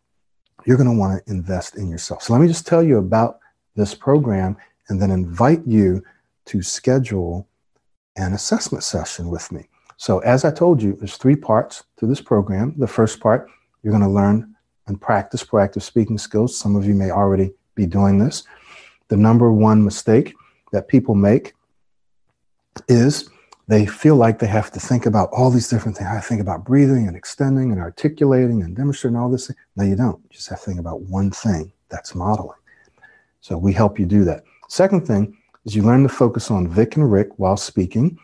you're going to want to invest in yourself. So let me just tell you about this program and then invite you to schedule an assessment session with me. So as I told you, there's three parts to this program. The first part, you're going to learn and practice proactive speaking skills. Some of you may already be doing this. The number one mistake that people make is they feel like they have to think about all these different things. I think about breathing and extending and articulating and demonstrating all this. No, you don't. You just have to think about one thing. That's modeling. So we help you do that. Second thing is you learn to focus on Vic and Rick while speaking.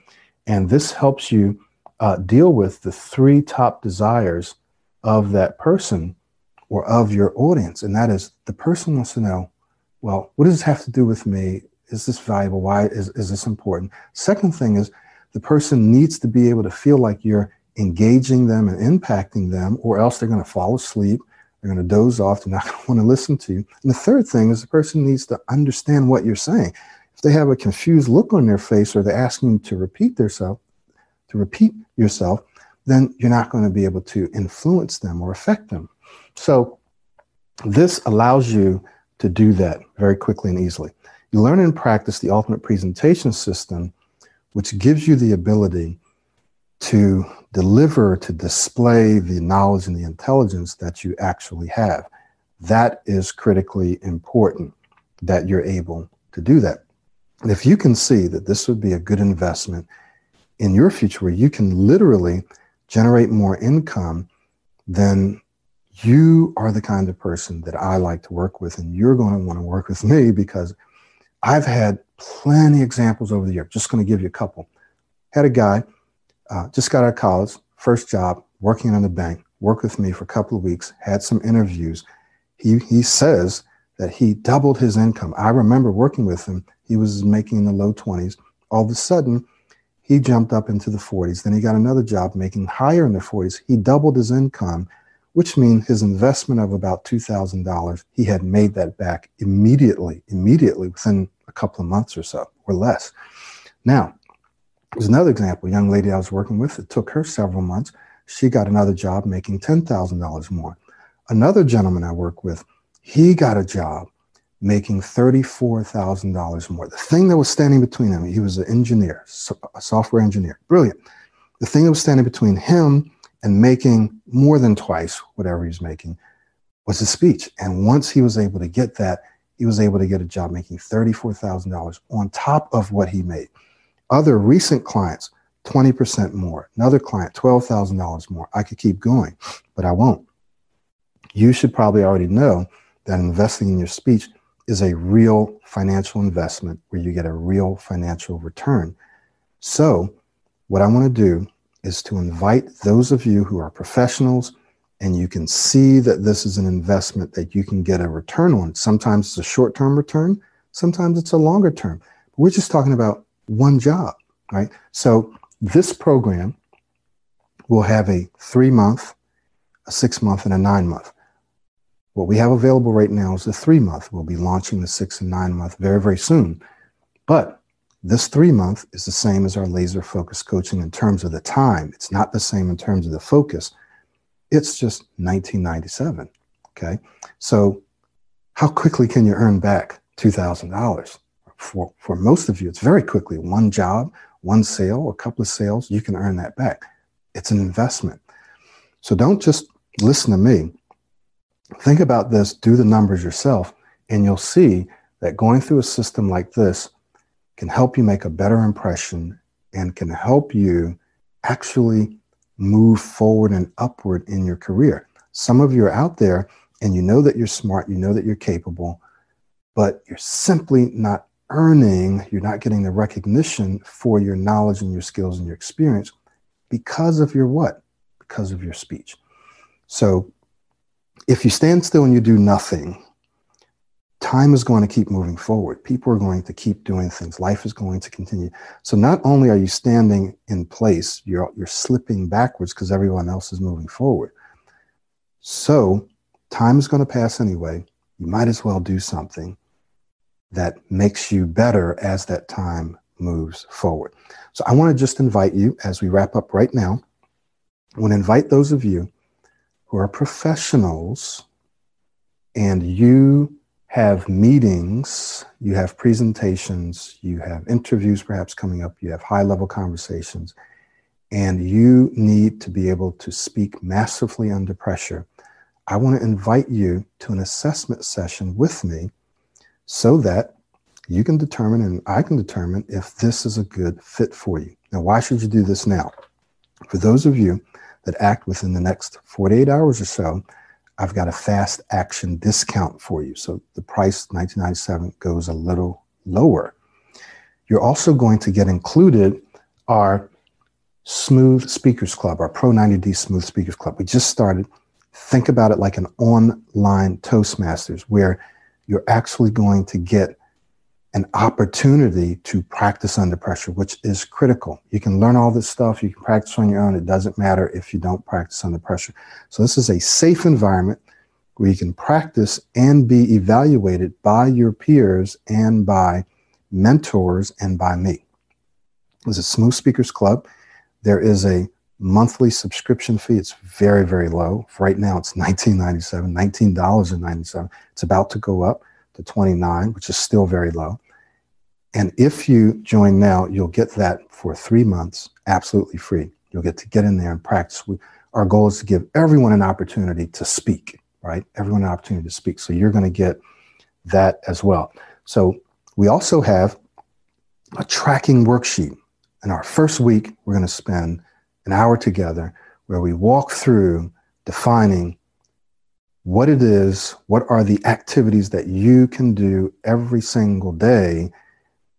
And this helps you uh, deal with the three top desires of that person or of your audience. And that is the person wants to know, well, what does this have to do with me? Is this valuable? Why is, is this important? Second thing is the person needs to be able to feel like you're engaging them and impacting them, or else they're going to fall asleep. They're going to doze off. They're not going to want to listen to you. And the third thing is the person needs to understand what you're saying. If they have a confused look on their face or they're asking you to repeat themselves, to repeat yourself, then you're not going to be able to influence them or affect them. So this allows you to do that very quickly and easily. You learn and practice the ultimate presentation system, which gives you the ability to deliver, to display the knowledge and the intelligence that you actually have. That is critically important that you're able to do that. And if you can see that this would be a good investment in your future where you can literally generate more income, then you are the kind of person that I like to work with, and you're going to want to work with me because I've had plenty examples over the year. Just going to give you a couple. Had a guy uh, just got out of college, first job, working in the bank, worked with me for a couple of weeks, had some interviews. He, he says that he doubled his income. I remember working with him. He was making in the low 20s. All of a sudden, he jumped up into the 40s. Then he got another job making higher in the 40s. He doubled his income, which means his investment of about $2,000, he had made that back immediately, immediately within a couple of months or so or less. Now, there's another example, a young lady I was working with. It took her several months. She got another job making $10,000 more. Another gentleman I work with, he got a job making $34,000 more. The thing that was standing between him, he was an engineer, a software engineer, brilliant. The thing that was standing between him and making more than twice whatever he's making was his speech. And once he was able to get that, he was able to get a job making $34,000 on top of what he made. Other recent clients, 20% more. Another client, $12,000 more. I could keep going, but I won't. You should probably already know that investing in your speech is a real financial investment where you get a real financial return. So, what I want to do is to invite those of you who are professionals and you can see that this is an investment that you can get a return on. Sometimes it's a short term return, sometimes it's a longer term. We're just talking about one job, right? So, this program will have a three month, a six month, and a nine month. What we have available right now is the three month. We'll be launching the six and nine month very, very soon. But this three month is the same as our laser focus coaching in terms of the time. It's not the same in terms of the focus. It's just 1997. Okay. So, how quickly can you earn back $2,000? For, for most of you, it's very quickly. One job, one sale, a couple of sales, you can earn that back. It's an investment. So, don't just listen to me Think about this, do the numbers yourself, and you'll see that going through a system like this can help you make a better impression and can help you actually move forward and upward in your career. Some of you are out there and you know that you're smart, you know that you're capable, but you're simply not earning, you're not getting the recognition for your knowledge and your skills and your experience because of your what? Because of your speech. So if you stand still and you do nothing, time is going to keep moving forward. People are going to keep doing things. Life is going to continue. So not only are you standing in place, you're, you're slipping backwards because everyone else is moving forward. So time is going to pass anyway. You might as well do something that makes you better as that time moves forward. So I want to just invite you as we wrap up right now. I want to invite those of you who are professionals and you have meetings, you have presentations, you have interviews perhaps coming up, you have high level conversations, and you need to be able to speak massively under pressure. I want to invite you to an assessment session with me so that you can determine and I can determine if this is a good fit for you. Now, why should you do this now? For those of you that act within the next 48 hours or so, I've got a fast action discount for you. So the price 1997 goes a little lower. You're also going to get included our Smooth Speakers Club, our Pro 90D Smooth Speakers Club. We just started. Think about it like an online Toastmasters where you're actually going to get an opportunity to practice under pressure, which is critical. You can learn all this stuff, you can practice on your own. It doesn't matter if you don't practice under pressure. So, this is a safe environment where you can practice and be evaluated by your peers and by mentors and by me. This is Smooth Speakers Club. There is a monthly subscription fee. It's very, very low. Right now, it's $19.97, $19.97. It's about to go up to 29, which is still very low. And if you join now, you'll get that for three months absolutely free. You'll get to get in there and practice. We, our goal is to give everyone an opportunity to speak, right? Everyone an opportunity to speak. So you're going to get that as well. So we also have a tracking worksheet. In our first week, we're going to spend an hour together where we walk through defining what it is, what are the activities that you can do every single day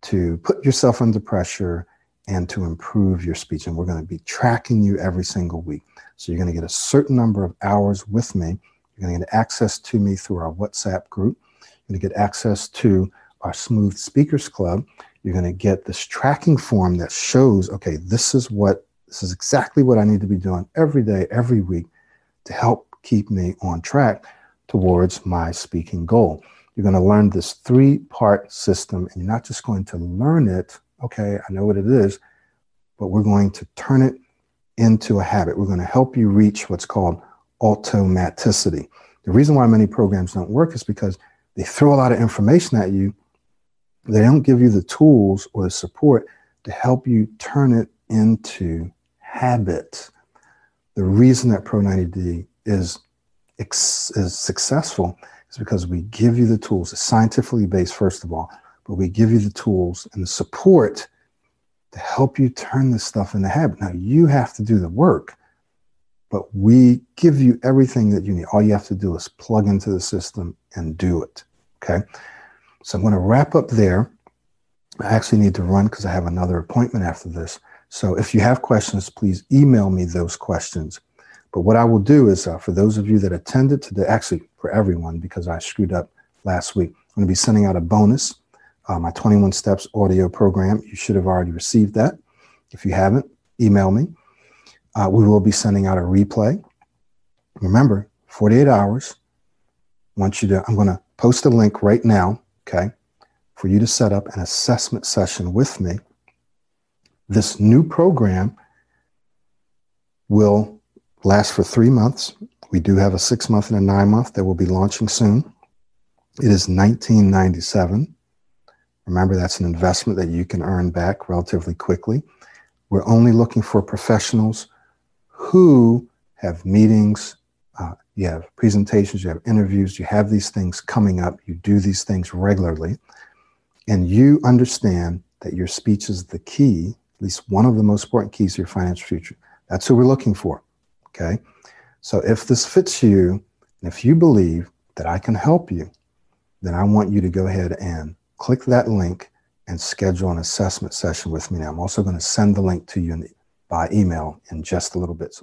to put yourself under pressure and to improve your speech. And we're going to be tracking you every single week. So you're going to get a certain number of hours with me. You're going to get access to me through our WhatsApp group. You're going to get access to our Smooth Speakers Club. You're going to get this tracking form that shows, okay, this is what, this is exactly what I need to be doing every day, every week to help keep me on track towards my speaking goal. You're going to learn this three part system, and you're not just going to learn it, okay, I know what it is, but we're going to turn it into a habit. We're going to help you reach what's called automaticity. The reason why many programs don't work is because they throw a lot of information at you. They don't give you the tools or the support to help you turn it into habit. The reason that Pro 90D is, is successful is because we give you the tools. It's scientifically based, first of all, but we give you the tools and the support to help you turn this stuff into habit. Now, you have to do the work, but we give you everything that you need. All you have to do is plug into the system and do it. Okay. So I'm going to wrap up there. I actually need to run because I have another appointment after this. So if you have questions, please email me those questions. But what I will do is, uh, for those of you that attended today, actually for everyone, because I screwed up last week, I'm going to be sending out a bonus, uh, my 21 Steps audio program. You should have already received that. If you haven't, email me. Uh, we will be sending out a replay. Remember, 48 hours. I want you to, I'm going to post a link right now, okay, for you to set up an assessment session with me. This new program will last for three months. We do have a six month and a nine month that will be launching soon. It is 1997. Remember, that's an investment that you can earn back relatively quickly. We're only looking for professionals who have meetings, uh, you have presentations, you have interviews, you have these things coming up, you do these things regularly, and you understand that your speech is the key, at least one of the most important keys to your financial future. That's who we're looking for. Okay. So if this fits you, and if you believe that I can help you, then I want you to go ahead and click that link and schedule an assessment session with me now. I'm also going to send the link to you by email in just a little bit.